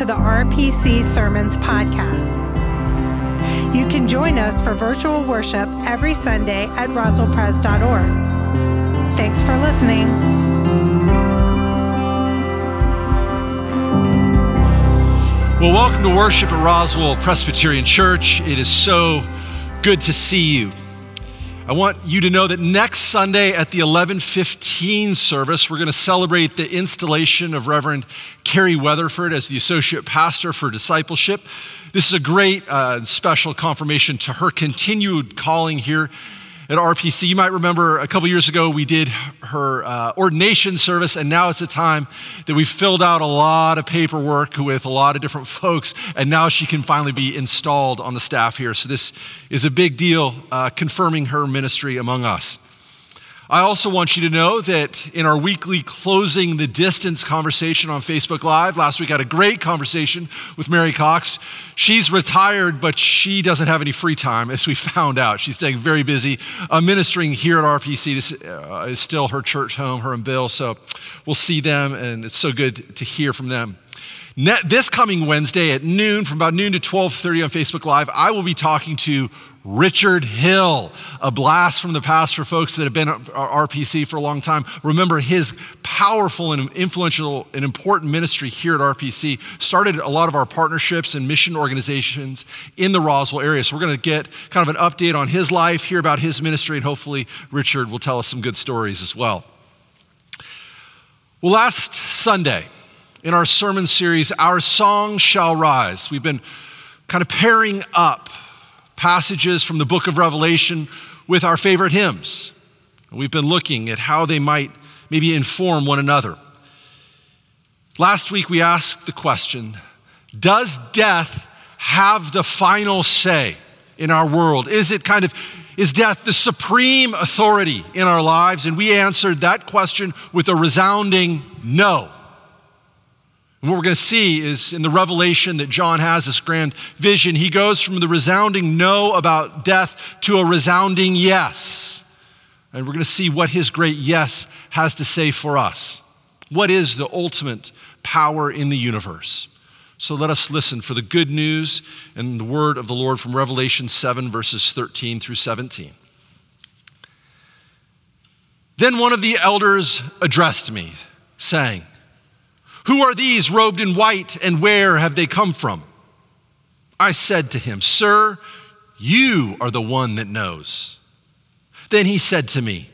To the RPC Sermons Podcast. You can join us for virtual worship every Sunday at roswellpres.org. Thanks for listening. Well, welcome to worship at Roswell Presbyterian Church. It is so good to see you. I want you to know that next Sunday at the 11:15 service, we're going to celebrate the installation of Reverend Carrie Weatherford as the associate pastor for discipleship. This is a great uh, special confirmation to her continued calling here at RPC. You might remember a couple years ago we did her uh, ordination service, and now it's a time that we've filled out a lot of paperwork with a lot of different folks, and now she can finally be installed on the staff here. So this is a big deal, uh, confirming her ministry among us. I also want you to know that in our weekly Closing the Distance conversation on Facebook Live, last week I had a great conversation with Mary Cox. She's retired, but she doesn't have any free time, as we found out. She's staying very busy uh, ministering here at RPC. This uh, is still her church home, her and Bill. So we'll see them, and it's so good to hear from them. this coming Wednesday at noon, from about noon to 12:30 on Facebook Live, I will be talking to Richard Hill, a blast from the past for folks that have been at RPC for a long time. Remember his powerful and influential and important ministry here at RPC started a lot of our partnerships and mission organizations in the Roswell area. So we're going to get kind of an update on his life, hear about his ministry, and hopefully Richard will tell us some good stories as well. Well, last Sunday in our sermon series, Our Song Shall Rise, we've been kind of pairing up passages from the book of Revelation with our favorite hymns. We've been looking at how they might maybe inform one another. Last week we asked the question Does death have the final say in our world? Is it kind of is death the supreme authority in our lives? And we answered that question with a resounding no. And what we're going to see is in the revelation that John has, this grand vision, he goes from the resounding no about death to a resounding yes. And we're going to see what his great yes has to say for us. What is the ultimate power in the universe? So let us listen for the good news and the word of the Lord from Revelation 7, verses 13 through 17. Then one of the elders addressed me, saying, who are these robed in white, and where have they come from? I said to him, Sir, you are the one that knows. Then he said to me,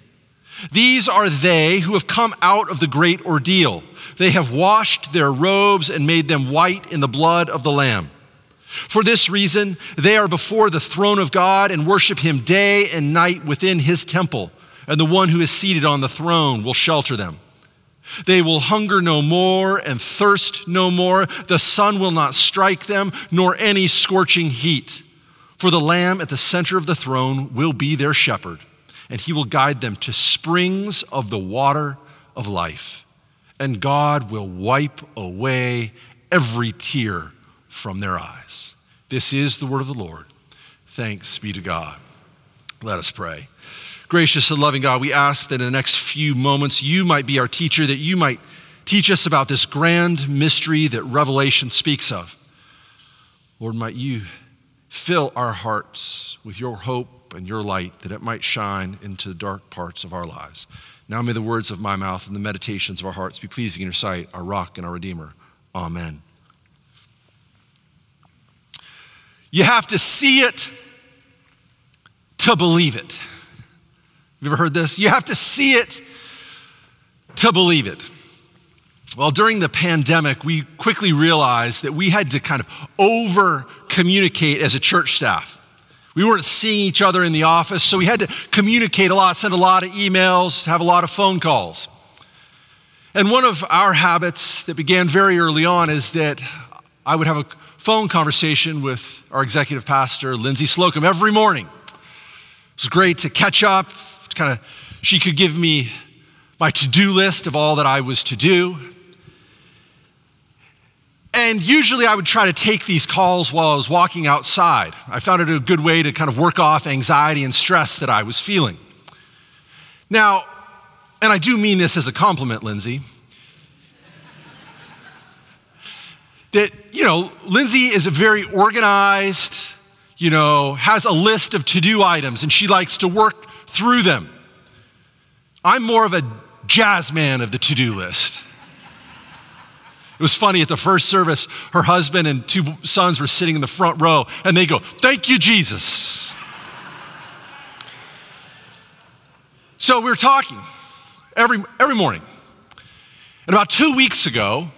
These are they who have come out of the great ordeal. They have washed their robes and made them white in the blood of the Lamb. For this reason, they are before the throne of God and worship him day and night within his temple, and the one who is seated on the throne will shelter them. They will hunger no more and thirst no more. The sun will not strike them, nor any scorching heat. For the Lamb at the center of the throne will be their shepherd, and he will guide them to springs of the water of life. And God will wipe away every tear from their eyes. This is the word of the Lord. Thanks be to God. Let us pray. Gracious and loving God, we ask that in the next few moments you might be our teacher, that you might teach us about this grand mystery that Revelation speaks of. Lord, might you fill our hearts with your hope and your light that it might shine into the dark parts of our lives. Now may the words of my mouth and the meditations of our hearts be pleasing in your sight, our rock and our redeemer. Amen. You have to see it to believe it. You ever heard this? You have to see it to believe it. Well, during the pandemic, we quickly realized that we had to kind of over communicate as a church staff. We weren't seeing each other in the office, so we had to communicate a lot, send a lot of emails, have a lot of phone calls. And one of our habits that began very early on is that I would have a phone conversation with our executive pastor, Lindsay Slocum, every morning. It was great to catch up, kind of, she could give me my to do list of all that I was to do. And usually I would try to take these calls while I was walking outside. I found it a good way to kind of work off anxiety and stress that I was feeling. Now, and I do mean this as a compliment, Lindsay. that, you know, Lindsay is a very organized, you know, has a list of to do items and she likes to work through them. I'm more of a jazz man of the to do list. It was funny at the first service, her husband and two sons were sitting in the front row, and they go, Thank you, Jesus. so we were talking every, every morning. And about two weeks ago,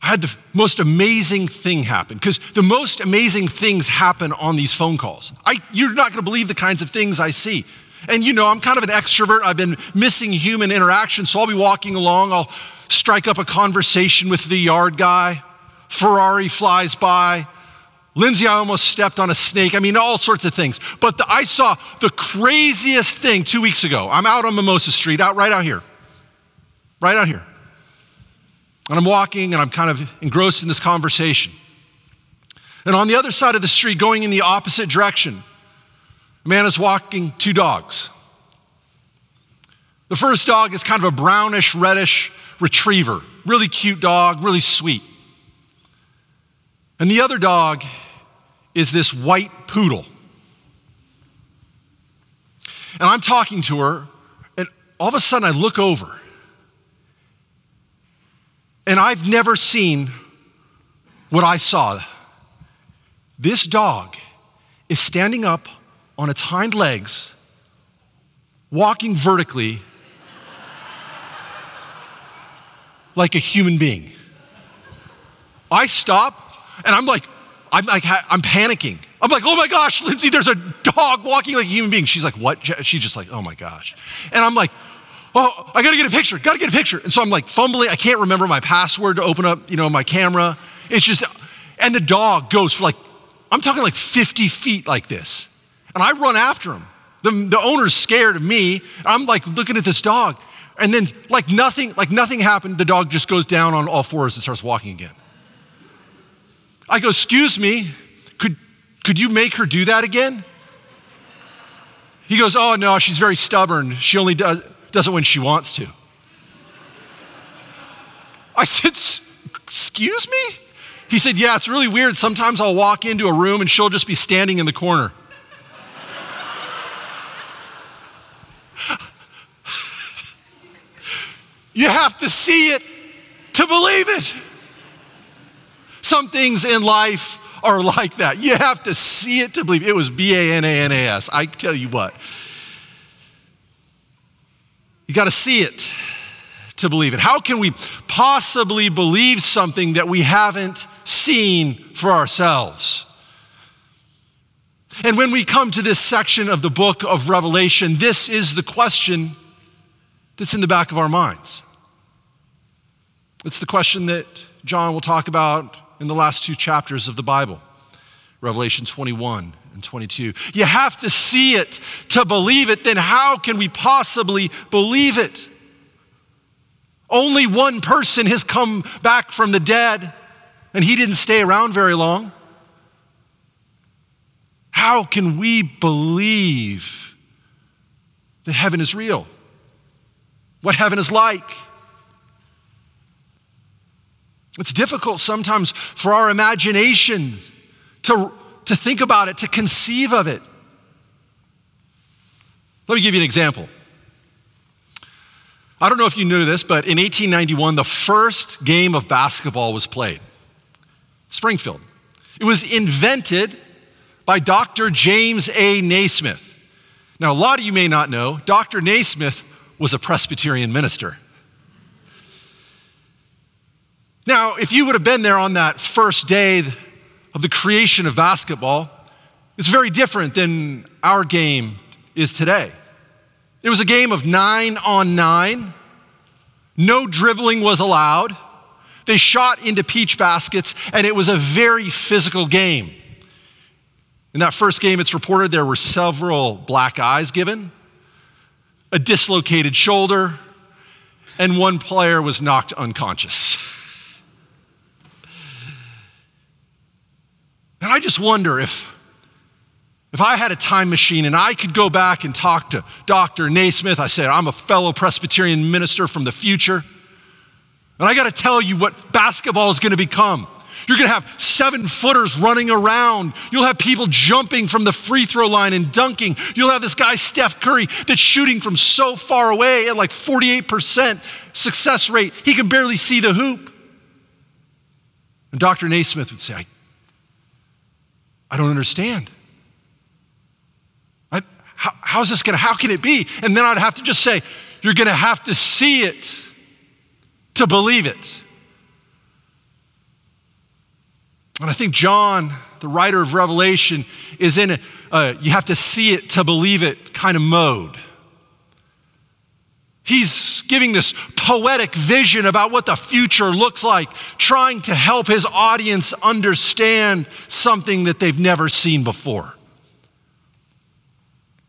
I had the most amazing thing happen because the most amazing things happen on these phone calls. I, you're not going to believe the kinds of things I see. And you know, I'm kind of an extrovert. I've been missing human interaction, so I'll be walking along. I'll strike up a conversation with the yard guy. Ferrari flies by. Lindsay, I almost stepped on a snake. I mean, all sorts of things. But the, I saw the craziest thing two weeks ago. I'm out on Mimosa Street, out right out here, right out here, and I'm walking, and I'm kind of engrossed in this conversation. And on the other side of the street, going in the opposite direction, a man is walking two dogs. The first dog is kind of a brownish, reddish retriever. Really cute dog, really sweet. And the other dog is this white poodle. And I'm talking to her, and all of a sudden I look over. And I've never seen what I saw. This dog is standing up on its hind legs, walking vertically like a human being. I stop and I'm like, I'm like, I'm panicking. I'm like, oh my gosh, Lindsay, there's a dog walking like a human being. She's like, what? She's just like, oh my gosh. And I'm like, oh, I gotta get a picture, gotta get a picture. And so I'm like fumbling, I can't remember my password to open up, you know, my camera. It's just, and the dog goes for like, I'm talking like 50 feet like this. And I run after him. The, the owner's scared of me. I'm like looking at this dog. And then, like nothing, like nothing happened, the dog just goes down on all fours and starts walking again. I go, excuse me, could, could you make her do that again? He goes, oh no, she's very stubborn. She only does, does it when she wants to. I said, excuse me? He said, yeah, it's really weird. Sometimes I'll walk into a room and she'll just be standing in the corner. You have to see it to believe it. Some things in life are like that. You have to see it to believe it. It was B A N A N A S. I tell you what. You got to see it to believe it. How can we possibly believe something that we haven't seen for ourselves? And when we come to this section of the book of Revelation, this is the question that's in the back of our minds. It's the question that John will talk about in the last two chapters of the Bible, Revelation 21 and 22. You have to see it to believe it, then how can we possibly believe it? Only one person has come back from the dead, and he didn't stay around very long. How can we believe that heaven is real? What heaven is like? It's difficult sometimes for our imagination to, to think about it, to conceive of it. Let me give you an example. I don't know if you knew this, but in 1891, the first game of basketball was played. Springfield. It was invented by Dr. James A. Naismith. Now, a lot of you may not know, Dr. Naismith was a Presbyterian minister. Now, if you would have been there on that first day of the creation of basketball, it's very different than our game is today. It was a game of nine on nine. No dribbling was allowed. They shot into peach baskets, and it was a very physical game. In that first game, it's reported there were several black eyes given, a dislocated shoulder, and one player was knocked unconscious. And I just wonder if, if I had a time machine and I could go back and talk to Dr. Naismith, I said, I'm a fellow Presbyterian minister from the future. And I got to tell you what basketball is going to become. You're going to have seven footers running around. You'll have people jumping from the free throw line and dunking. You'll have this guy, Steph Curry, that's shooting from so far away at like 48% success rate, he can barely see the hoop. And Dr. Naismith would say, I, don't understand. I, how, how's this going to, how can it be? And then I'd have to just say, you're going to have to see it to believe it. And I think John, the writer of Revelation, is in a you have to see it to believe it kind of mode. He's giving this poetic vision about what the future looks like, trying to help his audience understand something that they've never seen before.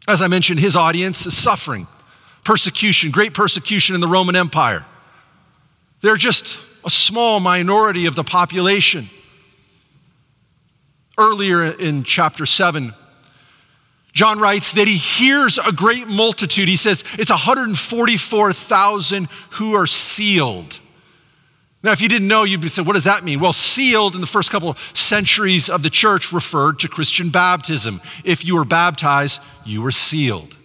As I mentioned, his audience is suffering, persecution, great persecution in the Roman Empire. They're just a small minority of the population. Earlier in chapter 7, John writes that he hears a great multitude. He says it's 144,000 who are sealed. Now, if you didn't know, you'd say, what does that mean? Well, sealed in the first couple of centuries of the church referred to Christian baptism. If you were baptized, you were sealed.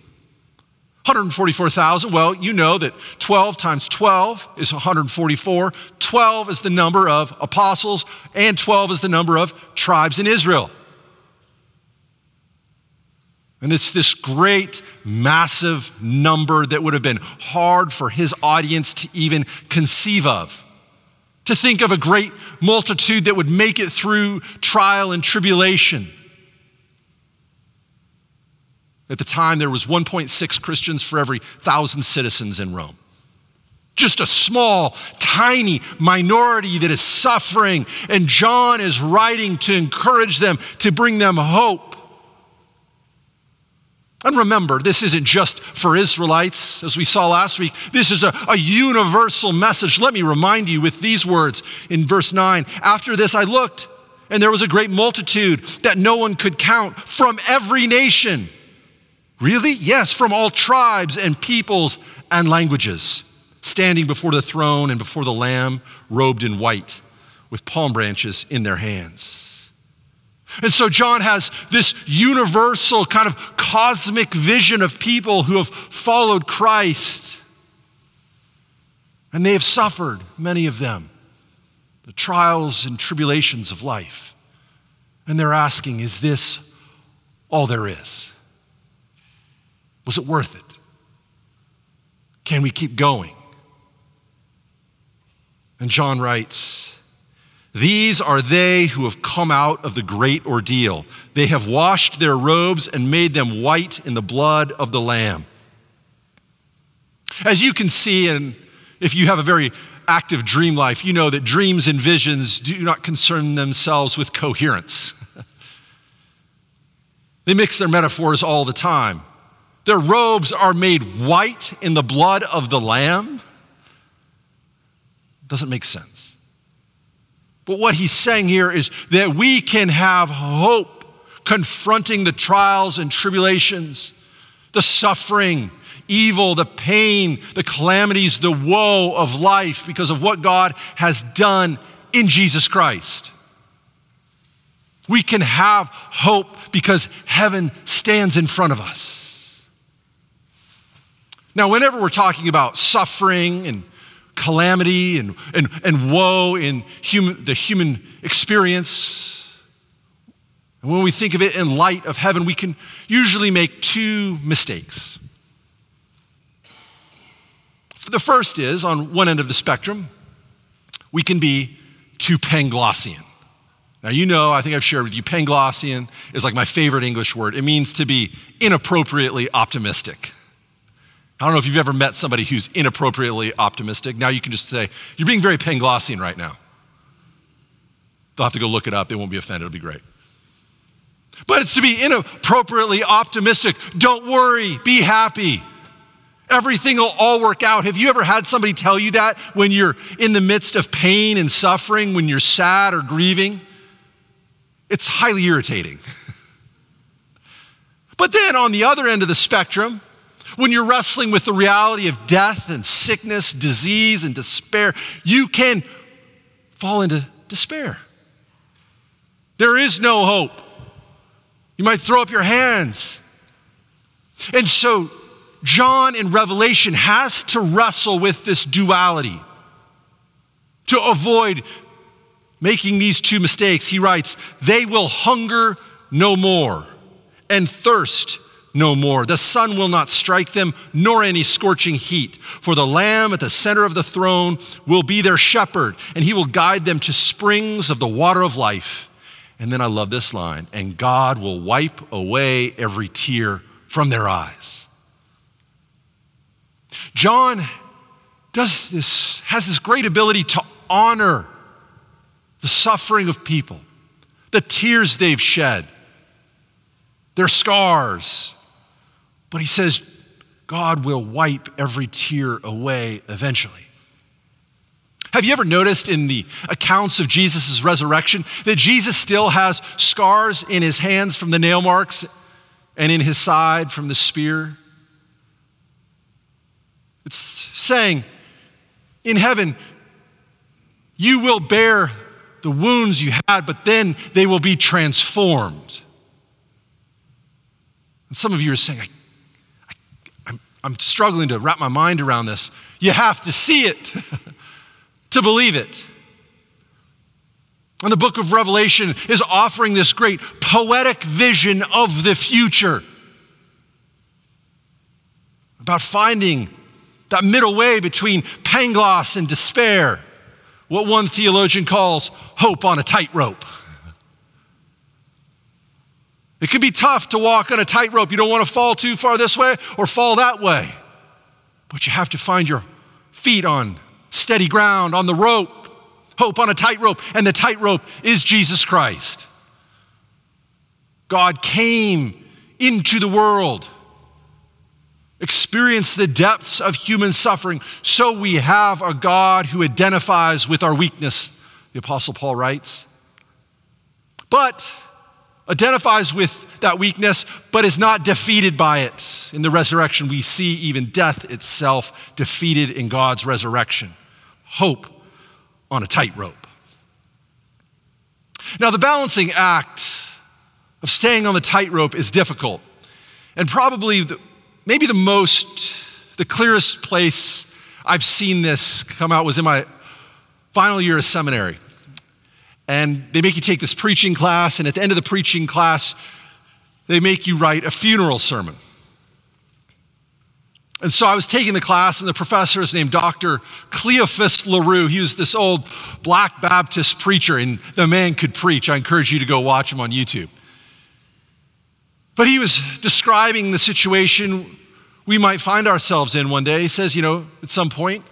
144,000, well, you know that 12 times 12 is 144. 12 is the number of apostles, and 12 is the number of tribes in Israel. And it's this great, massive number that would have been hard for his audience to even conceive of. To think of a great multitude that would make it through trial and tribulation. At the time, there was 1.6 Christians for every thousand citizens in Rome. Just a small, tiny minority that is suffering, and John is writing to encourage them, to bring them hope. And remember, this isn't just for Israelites, as we saw last week. This is a, a, universal message. Let me remind you with these words in verse 9 After this, I looked, and there was a great multitude that no one could count from every nation Really? Yes, from all tribes and peoples and languages, standing before the throne and before the Lamb, robed in white, with palm branches in their hands. And so John has this universal kind of cosmic vision of people who have followed Christ. And they have suffered, many of them, the trials and tribulations of life. And they're asking, is this all there is? Was it worth it? Can we keep going? And John writes, These are they who have come out of the great ordeal. They have washed their robes and made them white in the blood of the Lamb. As you can see, and if you have a very active dream life, you know that dreams and visions do not concern themselves with coherence. they mix their metaphors all the time. Their robes are made white in the blood of the Lamb. Doesn't make sense. But what he's saying here is that we can have hope confronting the trials and tribulations, the suffering, evil, the pain, the calamities, the woe of life because of what God has done in Jesus Christ. We can have hope because heaven stands in front of us. Now, whenever we're talking about suffering and calamity and, and, and woe in human, the human experience, and when we think of it in light of heaven, we can usually make two mistakes. The first is on one end of the spectrum, we can be too Panglossian. Now, you know, I think I've shared with you, Panglossian is like my favorite English word. It means to be inappropriately optimistic. I don't know if you've ever met somebody who's inappropriately optimistic. Now you can just say, You're being very Panglossian right now. They'll have to go look it up. They won't be offended. It'll be great. But it's to be inappropriately optimistic. Don't worry, be happy. Everything will all work out. Have you ever had somebody tell you that when you're in the midst of pain and suffering, when you're sad or grieving? It's highly irritating. but then on the other end of the spectrum, when you're wrestling with the reality of death and sickness, disease and despair, you can fall into despair. There is no hope. You might throw up your hands. And so, John in Revelation has to wrestle with this duality to avoid making these two mistakes. He writes, They will hunger no more and thirst no more. The sun will not strike them, nor any scorching heat. For the Lamb at the center of the throne will be their shepherd, and he will guide them to springs of the water of life. And then I love this line and God will wipe away every tear from their eyes. John does this, has this great ability to honor the suffering of people, the tears they've shed, their scars, but he says, God will wipe every tear away eventually. Have you ever noticed in the accounts of Jesus' resurrection that Jesus still has scars in his hands from the nail marks and in his side from the spear? It's saying, in heaven, you will bear the wounds you had, but then they will be transformed. And some of you are saying, I'm struggling to wrap my mind around this. You have to see it to believe it. And the book of Revelation is offering this great poetic vision of the future about finding that middle way between pangloss and despair, what one theologian calls hope on a tightrope. It can be tough to walk on a tightrope. You don't want to fall too far this way or fall that way. But you have to find your feet on steady ground, on the rope, hope on a tightrope. And the tightrope is Jesus Christ. God came into the world, experienced the depths of human suffering, so we have a God who identifies with our weakness, the Apostle Paul writes. But identifies with that weakness, but is not defeated by it. In the resurrection, we see even death itself defeated in God's resurrection. Hope on a tightrope. Now, the balancing act of staying on the tightrope is difficult. And probably, the, maybe the most, the clearest place I've seen this come out was in my final year of seminary. And they make you take this preaching class, and at the end of the preaching class, they make you write a funeral sermon. And so I was taking the class, and the professor is named Dr. Cleophas LaRue. He was this old black Baptist preacher, and the man could preach. I encourage you to go watch him on YouTube. But he was describing the situation we might find ourselves in one day. He says, you know, at some point,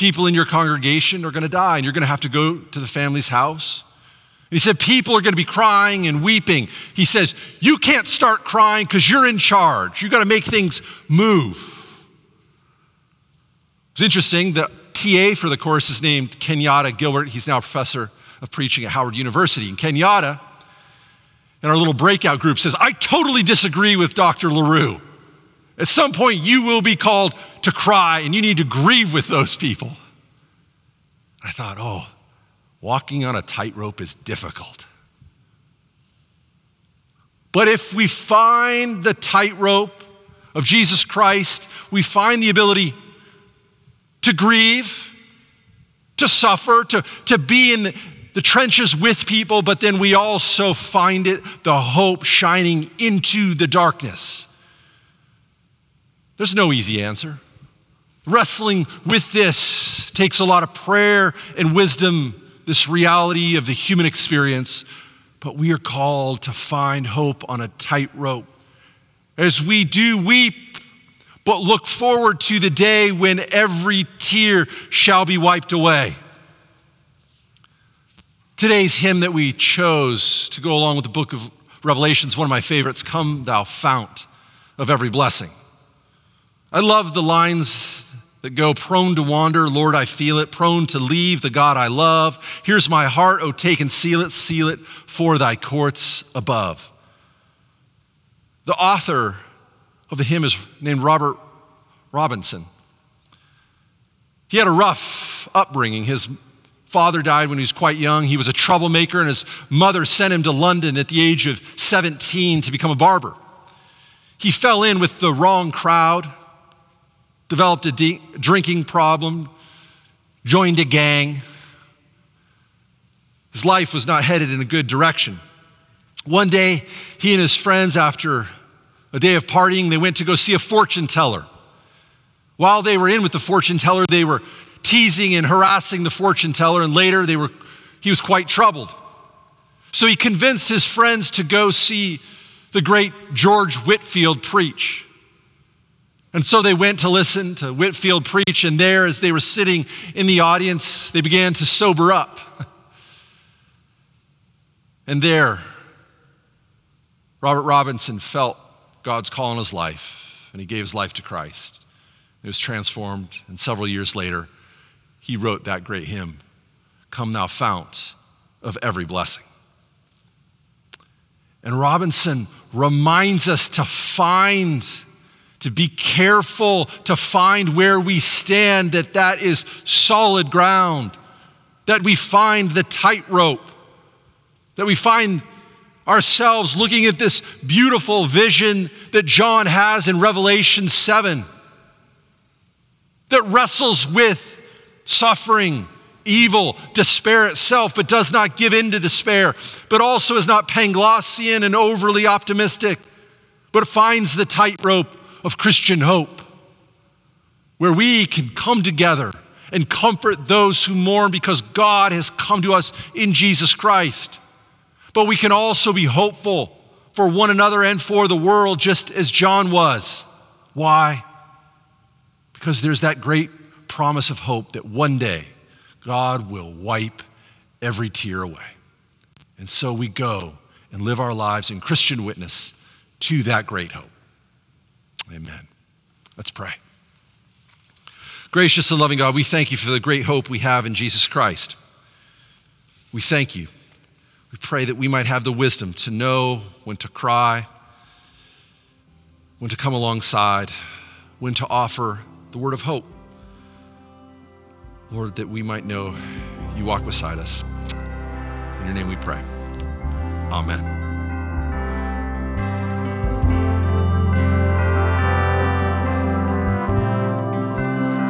people in your congregation are going to die and you're going to have to go to the family's house. he said, People are going to be crying and weeping. He says, You can't start crying because you're in charge. You've got to make things move. It's interesting. The TA for the course is named Kenyatta Gilbert. He's now a professor of preaching at Howard University. And Kenyatta, in our little breakout group, says, I totally disagree with Dr. LaRue. At some point, you will be called to cry and you need to grieve with those people. I thought, oh, walking on a tightrope is difficult. But if we find the tightrope of Jesus Christ, we find the ability to grieve, to suffer, to, to be in the, the trenches with people, but then we also find it, the hope shining into the darkness. There's no easy answer. Wrestling with this takes a lot of prayer and wisdom, this reality of the human experience, but we are called to find hope on a tightrope. As we do weep, but look forward to the day when every tear shall be wiped away. Today's hymn that we chose to go along with the book of Revelations, one of my favorites Come, thou fount of every blessing. I love the lines that go prone to wander, Lord, I feel it, prone to leave the God I love. Here's my heart, oh, take and seal it, seal it for thy courts above. The author of the hymn is named Robert Robinson. He had a rough upbringing. His father died when he was quite young. He was a troublemaker, and his mother sent him to London at the age of 17 to become a barber. He fell in with the wrong crowd, developed a de- drinking problem, joined a gang. His life was not headed in a good direction. One day, he and his friends, after a day of partying, they went to go see a fortune teller. While they were in with the fortune teller, they were teasing and harassing the fortune teller, and later they were, he was quite troubled. So he convinced his friends to go see the great George Whitefield preach. And so they went to listen to Whitefield preach, and there, as they were sitting in the audience, they began to sober up. And there, Robert Robinson felt God's call in his life, and he gave his life to Christ. It was transformed, and several years later, he wrote that great hymn Come, thou fount of every blessing. And Robinson reminds us to find, to be careful to find where we stand, that that is solid ground, that we find the tightrope, that we find ourselves looking at this beautiful vision that John has in Revelation 7 that wrestles with suffering, evil, despair itself, but does not give in to despair, but also is not Panglossian and overly optimistic, but finds the tightrope of Christian hope, where we can come together and comfort those who mourn because God has come to us in Jesus Christ. But we can also be hopeful for one another and for the world, just as John was. Why? Because there's that great promise of hope that one day God will wipe every tear away. And so we go and live our lives in Christian witness to that great hope. Amen. Let's pray. Gracious and loving God, we thank you for the great hope we have in Jesus Christ. We thank you. We pray that we might have the wisdom to know when to cry, when to come alongside, when to offer the word of hope. Lord, that we might know you walk beside us. In your name we pray. Amen.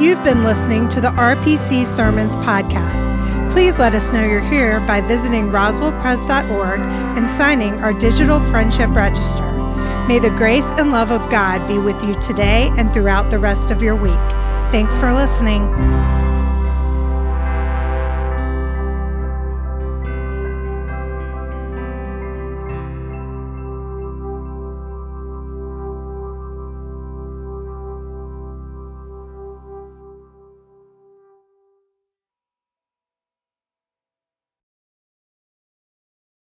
You've been listening to the RPC Sermons podcast. Please let us know you're here by visiting roswellpres.org and signing our digital friendship register. May the grace and love of God be with you today and throughout the rest of your week. Thanks for listening.